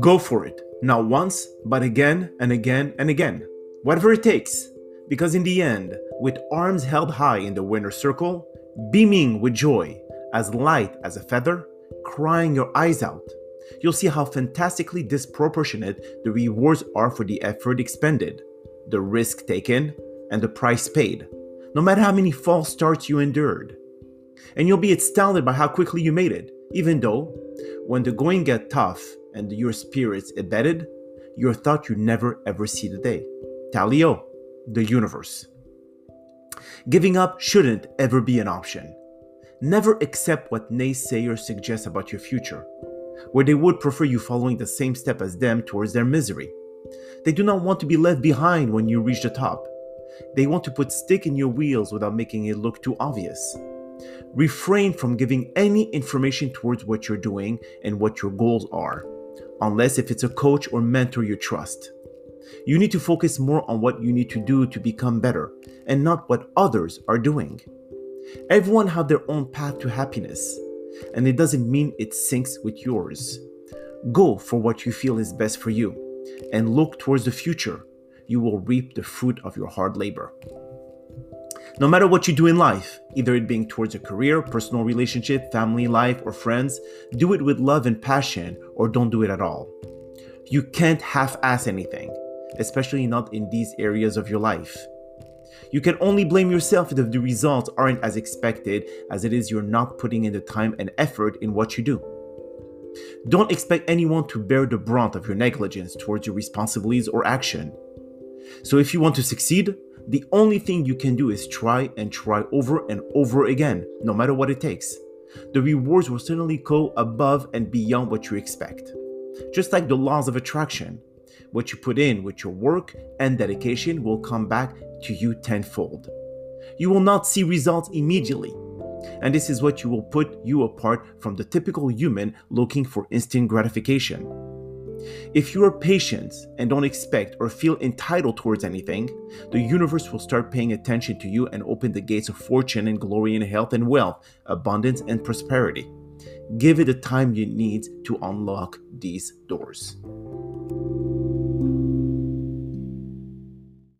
Go for it, not once, but again and again and again. Whatever it takes. Because in the end, with arms held high in the winner's circle, beaming with joy, as light as a feather, crying your eyes out, you'll see how fantastically disproportionate the rewards are for the effort expended, the risk taken, and the price paid, no matter how many false starts you endured. And you'll be astounded by how quickly you made it, even though, when the going get tough and your spirits embedded, you thought you'd never ever see the day. Talio, the universe. Giving up shouldn't ever be an option. Never accept what naysayers suggest about your future, where they would prefer you following the same step as them towards their misery. They do not want to be left behind when you reach the top. They want to put stick in your wheels without making it look too obvious. Refrain from giving any information towards what you're doing and what your goals are, unless if it's a coach or mentor you trust. You need to focus more on what you need to do to become better and not what others are doing. Everyone have their own path to happiness, and it doesn't mean it syncs with yours. Go for what you feel is best for you and look towards the future. You will reap the fruit of your hard labor. No matter what you do in life, either it being towards a career, personal relationship, family life, or friends, do it with love and passion or don't do it at all. You can't half ass anything, especially not in these areas of your life. You can only blame yourself if the results aren't as expected as it is you're not putting in the time and effort in what you do. Don't expect anyone to bear the brunt of your negligence towards your responsibilities or action. So, if you want to succeed, the only thing you can do is try and try over and over again, no matter what it takes. The rewards will certainly go above and beyond what you expect. Just like the laws of attraction, what you put in with your work and dedication will come back to you tenfold. You will not see results immediately, and this is what you will put you apart from the typical human looking for instant gratification. If you are patient and don't expect or feel entitled towards anything, the universe will start paying attention to you and open the gates of fortune and glory and health and wealth, abundance and prosperity. Give it the time you need to unlock these doors.